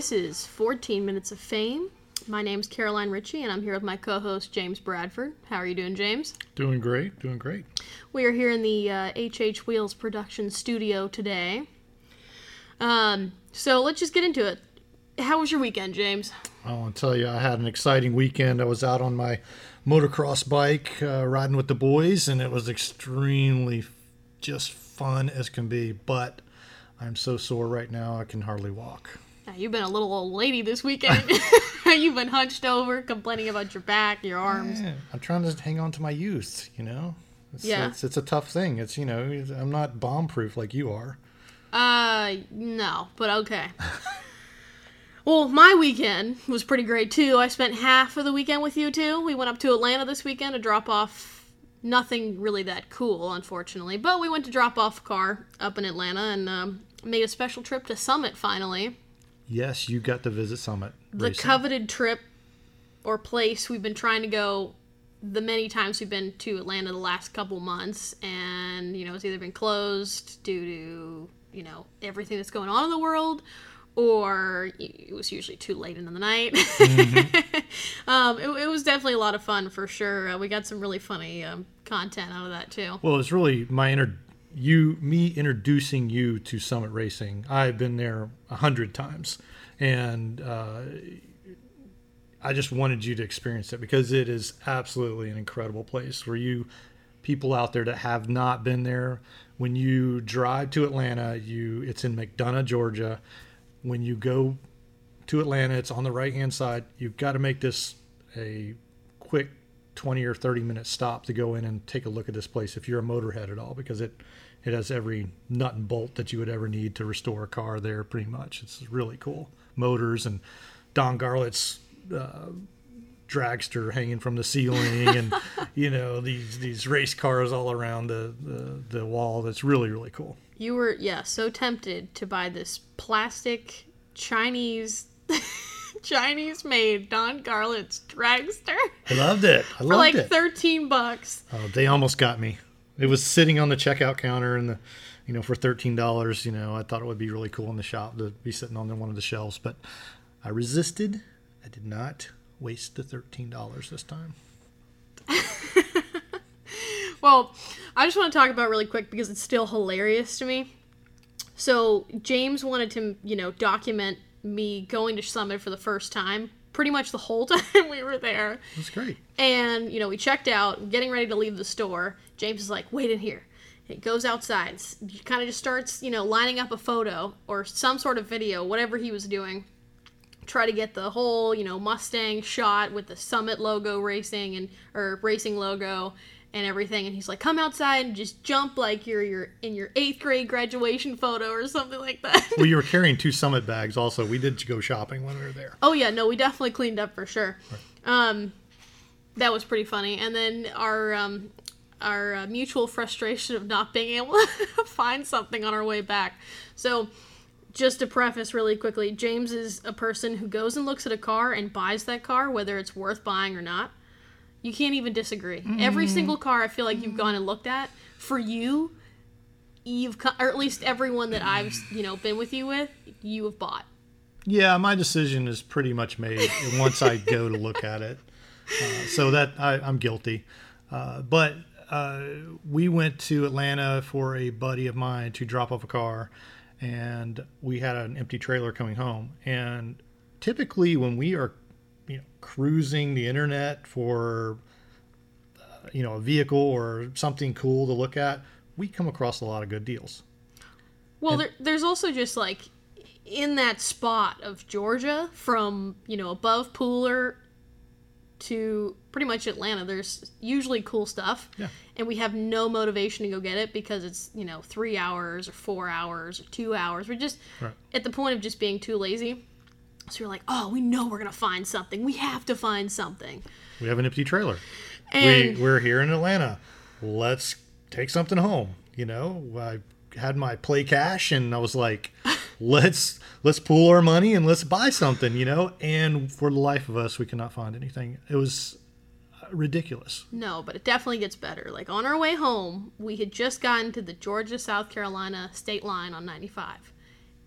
This is 14 Minutes of Fame. My name's Caroline Ritchie, and I'm here with my co host, James Bradford. How are you doing, James? Doing great, doing great. We are here in the uh, HH Wheels production studio today. Um, so let's just get into it. How was your weekend, James? I want to tell you, I had an exciting weekend. I was out on my motocross bike uh, riding with the boys, and it was extremely just fun as can be. But I'm so sore right now, I can hardly walk. Yeah, you've been a little old lady this weekend. you've been hunched over, complaining about your back, your arms. Yeah, I'm trying to hang on to my youth, you know? It's, Yeah. It's, it's a tough thing. It's, you know, I'm not bomb proof like you are. Uh, no, but okay. well, my weekend was pretty great too. I spent half of the weekend with you too. We went up to Atlanta this weekend to drop off nothing really that cool, unfortunately, but we went to drop off a car up in Atlanta and um, made a special trip to Summit finally. Yes, you got to visit Summit. The Racing. coveted trip or place we've been trying to go the many times we've been to Atlanta the last couple months, and you know it's either been closed due to you know everything that's going on in the world, or it was usually too late in the night. um, it, it was definitely a lot of fun for sure. Uh, we got some really funny um, content out of that too. Well, it's really my inter- you me introducing you to Summit Racing. I've been there a hundred times, and uh, I just wanted you to experience it because it is absolutely an incredible place. Where you people out there that have not been there, when you drive to Atlanta, you it's in McDonough, Georgia. When you go to Atlanta, it's on the right hand side. You've got to make this a quick 20 or 30 minute stop to go in and take a look at this place if you're a motorhead at all because it it has every nut and bolt that you would ever need to restore a car there pretty much. It's really cool. Motors and Don Garlits' uh, dragster hanging from the ceiling and you know these these race cars all around the, the the wall. That's really really cool. You were yeah so tempted to buy this plastic Chinese. Chinese made Don Garlits' dragster. i loved it i for loved like it 13 bucks. Oh, they almost got me. It was sitting on the checkout counter and the, you know, for thirteen dollars. You know, I thought it would be really cool in the shop to be sitting on one of the shelves, but I resisted. I did not waste the thirteen dollars this time. Well, I just want to talk about really quick because it's still hilarious to me. So, James wanted to, you know, document me going to Summit for the first time pretty much the whole time we were there. That's great. And, you know, we checked out, getting ready to leave the store. James is like, wait in here. He goes outside. Kind of just starts, you know, lining up a photo or some sort of video, whatever he was doing. Try to get the whole, you know, Mustang shot with the Summit logo racing and or racing logo and everything. And he's like, come outside and just jump like you're you're in your eighth grade graduation photo or something like that. Well, you were carrying two Summit bags. Also, we did go shopping when we were there. Oh yeah, no, we definitely cleaned up for sure. Um, that was pretty funny. And then our um, our uh, mutual frustration of not being able to find something on our way back. So, just to preface really quickly, James is a person who goes and looks at a car and buys that car, whether it's worth buying or not. You can't even disagree. Every single car I feel like you've gone and looked at for you, you've co- or at least everyone that I've you know been with you with, you have bought. Yeah, my decision is pretty much made once I go to look at it. Uh, so that I, I'm guilty. Uh, but uh, we went to Atlanta for a buddy of mine to drop off a car, and we had an empty trailer coming home. And typically, when we are, cruising the internet for, uh, you know, a vehicle or something cool to look at, we come across a lot of good deals. Well, there, there's also just like in that spot of Georgia from, you know, above Pooler to pretty much Atlanta, there's usually cool stuff. Yeah. And we have no motivation to go get it because it's, you know, three hours or four hours or two hours. We're just Right. at the point of just being too lazy. So you're like, oh, we know we're going to find something. We have to find something. We have an empty trailer. And we, we're here in Atlanta. Let's take something home. You know, I had my play cash and I was like, let's let's pool our money and let's buy something, you know? And for the life of us, we cannot find anything. It was uh, ridiculous. No, but it definitely gets better. Like on our way home, we had just gotten to the Georgia South Carolina state line on 95.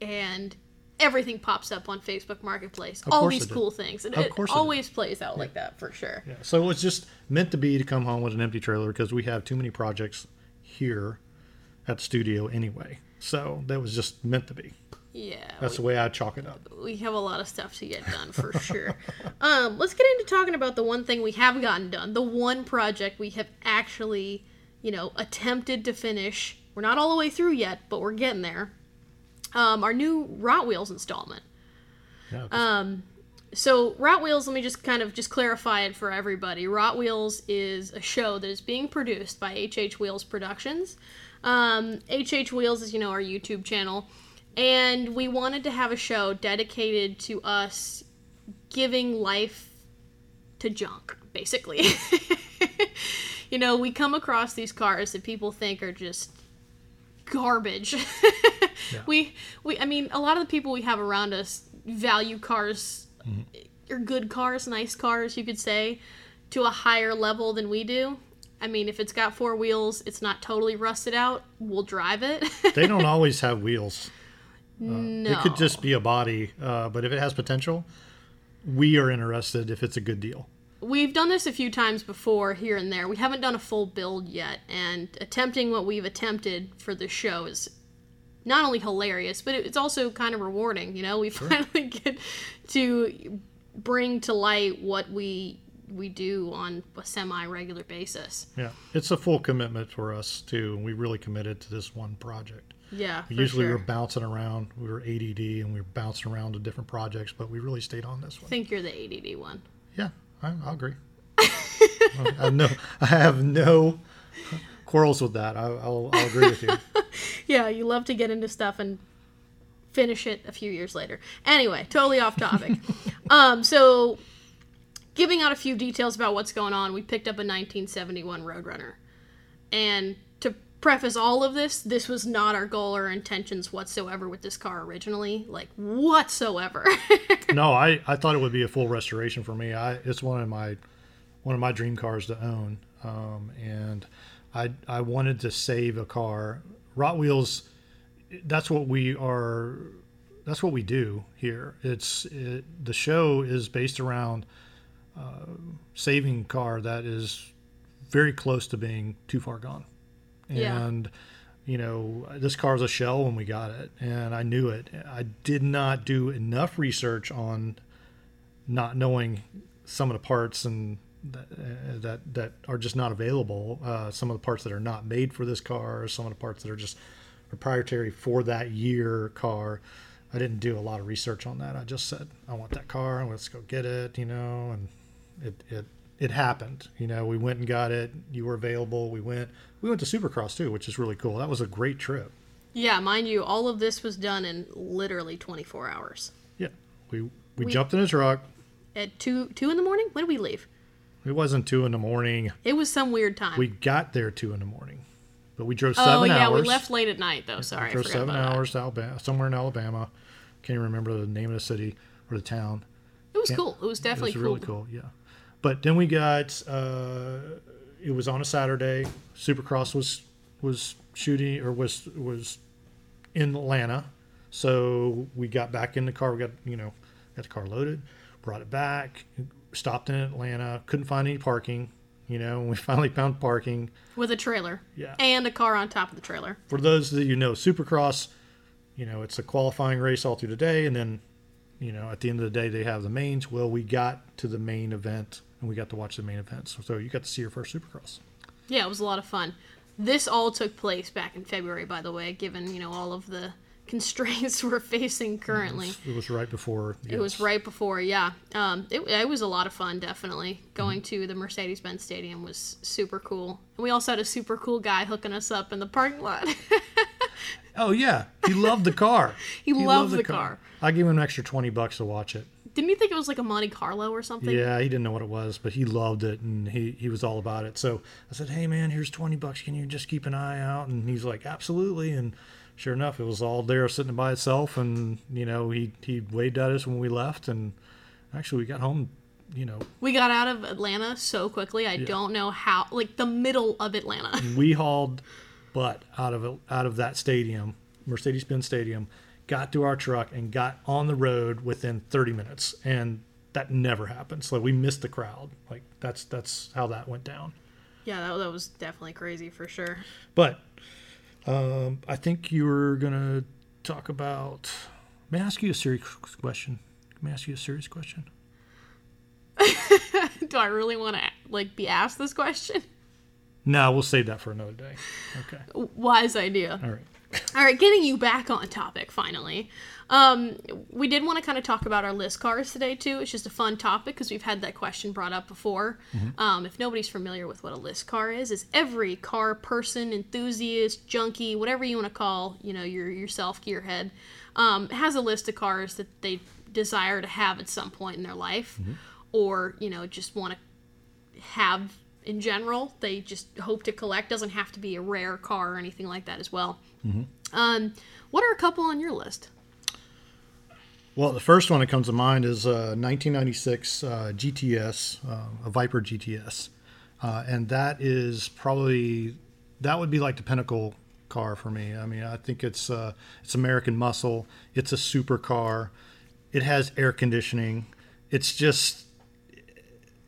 And everything pops up on Facebook Marketplace. All these cool things. And Of it course it always plays out like that for sure. Yeah. So it was just meant to be to come home with an empty trailer because we have too many projects here at the studio anyway. So that was just meant to be. Yeah. That's the way I chalk it up. we have a lot of stuff to get done for sure. Um, let's get into talking about the one thing we have gotten done, the one project we have actually, you know, attempted to finish. We're not all the way through yet, but we're getting there. Um, our new Rot Wheels installment. Yeah, Um, So Rot Wheels, let me just kind of just clarify it for everybody. Rot Wheels is a show that is being produced by HH Wheels Productions. Um, HH Wheels is, you know, our YouTube channel, and we wanted to have a show dedicated to us giving life to junk, basically. you know, we come across these cars that people think are just garbage. We we I mean, a lot of the people we have around us value cars or good cars, nice cars, you could say, to a higher level than we do. I mean, if it's got four wheels, it's not totally rusted out, we'll drive it. they don't always have wheels. no. It could just be a body, uh, but if it has potential, we are interested if it's a good deal. We've done this a few times before here and there. We haven't done a full build yet, and attempting what we've attempted for the show is not only hilarious, but it's also kind of rewarding. You know, we finally get to bring to light what we we do on a semi regular basis. Yeah, it's a full commitment for us too. and We really committed to this one project. Yeah, for Usually sure. we're bouncing around. We were ADD and we were bouncing around to different projects, but we really stayed on this one. I one. think you're the ADD one. Yeah, I, I'll agree. I have no, I have no quarrels with that. I, I'll, I'll agree with you. Yeah, you love to get into stuff and finish it a few years later. Anyway, totally off topic. um, so, giving out a few details about what's going on, we picked up a 1971 Roadrunner. And to preface all of this, this was not our goal or intentions whatsoever with this car originally. Like, whatsoever. No, I, I thought it would be a full restoration for me. I it's one of my one of my dream cars to own, um, and I I wanted to save a car. Rot Wheels, that's what we are. That's what we do here. It's it, the show is based around uh, saving car that is very close to being too far gone, Yeah. and you know this car's a shell when we got it and i knew it. I did not do enough research on not knowing some of the parts and that uh, that, that are just not available uh, some of the parts that are not made for this car some of the parts that are just proprietary for that year car. I didn't do a lot of research on that. I just said i want that car. Let's go get it you know and it it it happened you know we went and got it you were available we went we went to supercross too which is really cool that was a great trip yeah, mind you, all of this was done in literally 24 hours. yeah we we, We- jumped in a truck At 2 2 in the morning? When did we leave? it wasn't two in the morning It was some weird time. we got there two in the morning but we drove oh, seven yeah, hours we left late at night, though. Sorry, I drove seven about that. hours to alabama somewhere in alabama can't even remember the name of the city or the town It was cool. It was definitely It was really cool, yeah. But then we got uh, it was on a Saturday. Supercross was was shooting or was was in Atlanta, so we got back in the car. We got you know got the car loaded, brought it back, stopped in Atlanta. Couldn't find any parking. You know, and we finally found parking. with a trailer. Yeah. And a car on top of the trailer. For those that you know, Supercross, you know, it's a qualifying race all through the day, and then, you know, at the end of the day, they have the mains. Well, we got to the main event, and we got to watch the main event. So, you got to see your first Supercross. Yeah, it was a lot of fun. This all took place back in February, by the way, given, you know, all of the constraints we're facing currently. It was right before. It was right before, yeah. Um, it, it was a lot of fun, definitely. Going to the Mercedes Benz Stadium was super cool. And we also had a super cool guy hooking us up in the parking lot. Oh yeah, he loved the car. He loved the car. I gave him an extra twenty bucks to watch it. Didn't you think it was like a Monte Carlo or something? Yeah, he didn't know what it was, but he loved it and he, he was all about it. So I said, Hey man, here's 20 bucks. Can you just keep an eye out? And he's like, absolutely. And sure enough, it was all there sitting by itself. And, you know, he, he waved at us when we left. And actually we got home, you know, We got out of Atlanta so quickly. I don't know how. Like the middle of Atlanta. we hauled butt out of, out of that stadium, Mercedes-Benz stadium, got to our truck, and got on the road within 30 minutes. And that never happens. Like we missed the crowd. Like that's that's how that went down. Yeah, that, that was definitely crazy for sure. But um, I think you were gonna talk about. May I ask you a serious question? May I ask you a serious question? Do I really want to like be asked this question? No, we'll save that for another day. Okay. Wise idea. All right. All right, getting you back on topic finally. Um, we did want to kind of talk about our list cars today too. It's just a fun topic because we've had that question brought up before. Um, if nobody's familiar with what a list car is, is every car person, enthusiast, junkie, whatever you want to call, you know, your yourself gearhead, um, has a list of cars that they desire to have at some point in their life, or you know, just want to have in general. They just hope to collect. Doesn't have to be a rare car or anything like that as well. Um, what are a couple on your list? Well, the first one that comes to mind is uh, 1996 uh, GTS, uh, a Viper GTS, uh, and that is probably that would be like the pinnacle car for me. I mean, I think it's uh, it's American muscle. It's a supercar. It has air conditioning. It's just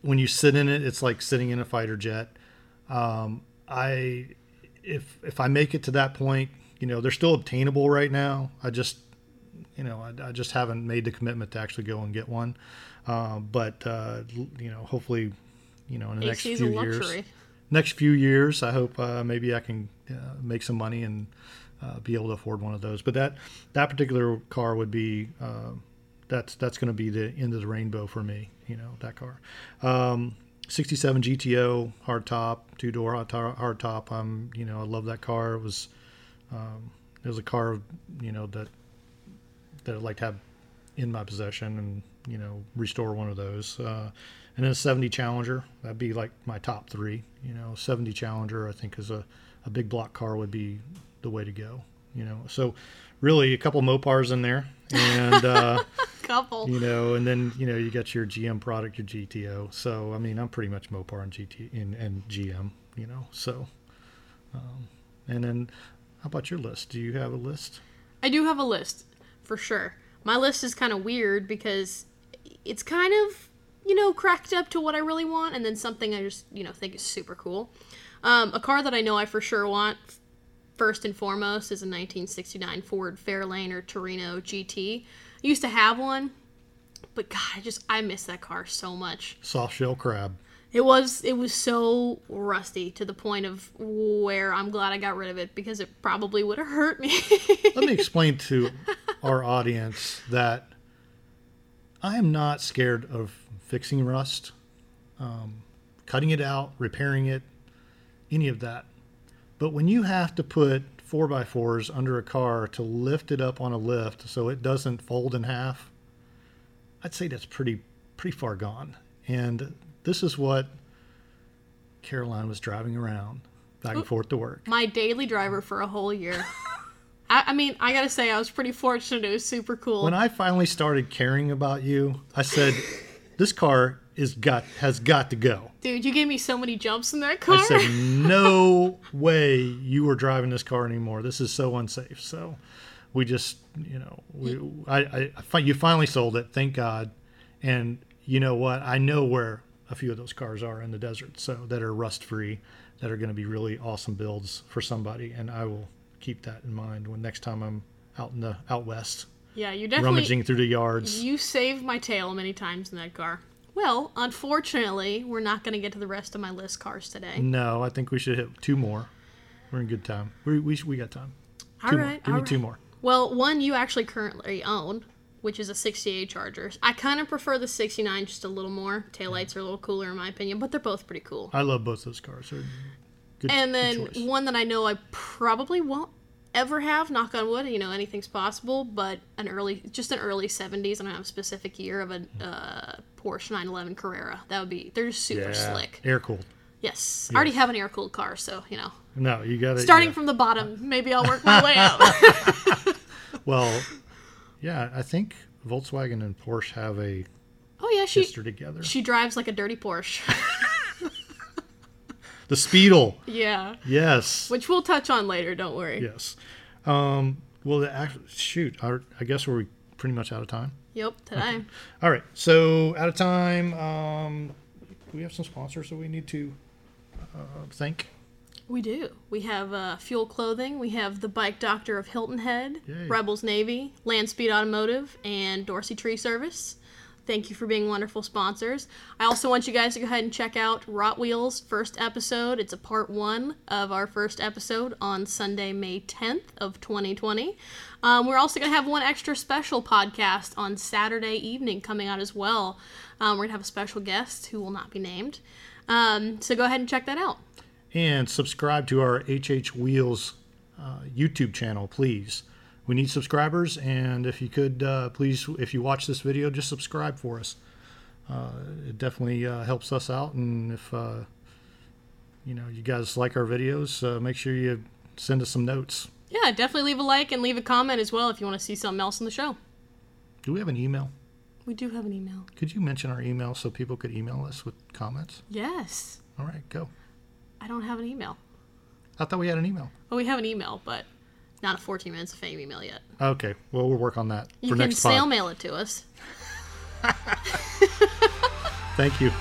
when you sit in it, it's like sitting in a fighter jet. Um, I if if I make it to that point, you know, they're still obtainable right now. I just you know, I, I, just haven't made the commitment to actually go and get one. Uh, but uh, you know, hopefully, you know, in the next few years, next few years, I hope uh, maybe I can uh, make some money and uh, be able to afford one of those. But that that particular car would be uh, that's that's going to be the end of the rainbow for me. You know, that car. Um, 67 GTO hard top, two door hard top. Hard top. Um, you know, I love that car. It was um, it was a car, you know, that that I'd like to have in my possession and you know restore one of those. Uh, and then a 70 Challenger that'd be like my top three. You know, 70 Challenger I think is a, a big block car would be the way to go. You know, so really a couple Mopars in there, and uh, Couple. you know, and then you know you got your GM product, your GTO. So I mean, I'm pretty much Mopar and GT and, and GM. You know, so um, and then how about your list? Do you have a list? I do have a list for sure. My list is kind of weird because it's kind of you know cracked up to what I really want, and then something I just you know think is super cool. Um, a car that I know I for sure want first and foremost is a 1969 Ford Fairlane or Torino GT. I used to have one, but God, I just I miss that car so much. Soft shell crab. It was it was so rusty to the point of where I'm glad I got rid of it because it probably would have hurt me. Let me explain to our audience that I am not scared of fixing rust, um, cutting it out, repairing it, any of that. But when you have to put four by fours under a car to lift it up on a lift so it doesn't fold in half, I'd say that's pretty pretty far gone. And this is what Caroline was driving around back and forth to work. My daily driver for a whole year. I, I mean, I gotta say, I was pretty fortunate. It was super cool. When I finally started caring about you, I said, "This car is got has got to go." Dude, you gave me so many jumps in that car. I said, "No way you are driving this car anymore. This is so unsafe." So, we just, you know, we I, I, you finally sold it, thank God. And you know what? I know where a few of those cars are in the desert, so that are rust free, that are going to be really awesome builds for somebody, and I will keep that in mind when next time I'm out in the out west yeah, you definitely rummaging through the yards. you saved my tail many times in that car. Well, unfortunately, we're not gonna get to the rest of my list cars today. No, I think we should hit two more. We're in good time. We we, we got time. All Two right. Give all me two right. more. Well, one you actually currently own, which is a 68 Charger. I kind of prefer the 69 just a little more. Taillights are a little cooler in my opinion, but they're both pretty cool. I love both those cars. They're good, And then choice. one that I know I probably won't ever have, knock on wood, you know, anything's possible, but an early, just an early 70s, I don't have a specific year of a uh, Porsche 911 Carrera. That would be, they're just super yeah, slick. air cooled. Yes. I already have an air cooled car, so, you know, No, you got it. starting from the bottom, maybe I'll work my way up. well, yeah, I think Volkswagen and Porsche have a oh, yeah, she, history together. she drives like a dirty Porsche. The Speedle, yeah. yes, Which we'll touch on later, don't worry. yes. Um, Well, the shoot, our, I guess we're pretty much out of time. Yep, today. All right, so out of time. Um, we have some sponsors that we need to uh, thank. We do. We have uh, Fuel Clothing. We have the Bike Doctor of Hilton Head, Yay. Rebels Navy, Landspeed Automotive, and Dorsey Tree Service. Thank you for being wonderful sponsors. I also want you guys to go ahead and check out Rot Wheels' first episode. It's a part one of our first episode on Sunday, May 10th of 2020. Um, we're also going to have one extra special podcast on Saturday evening coming out as well. Um, we're going to have a special guest who will not be named. Um, so go ahead and check that out. and subscribe to our HH Wheels uh, YouTube channel, please. We need subscribers, and if you could, uh, please, if you watch this video, just subscribe for us. Uh, it definitely uh, helps us out, and if uh, you know you guys like our videos, uh, make sure you send us some notes. Yeah, definitely leave a like and leave a comment as well if you want to see something else in the show. Do we have an email? We do have an email. Could you mention our email so people could email us with comments? Yes. All right, go. I don't have an email. I thought we had an email. Well, we have an email, but not a 14 minutes of fame email yet. Okay, well we'll work on that You for next time. You can snail mail it to us. Thank you.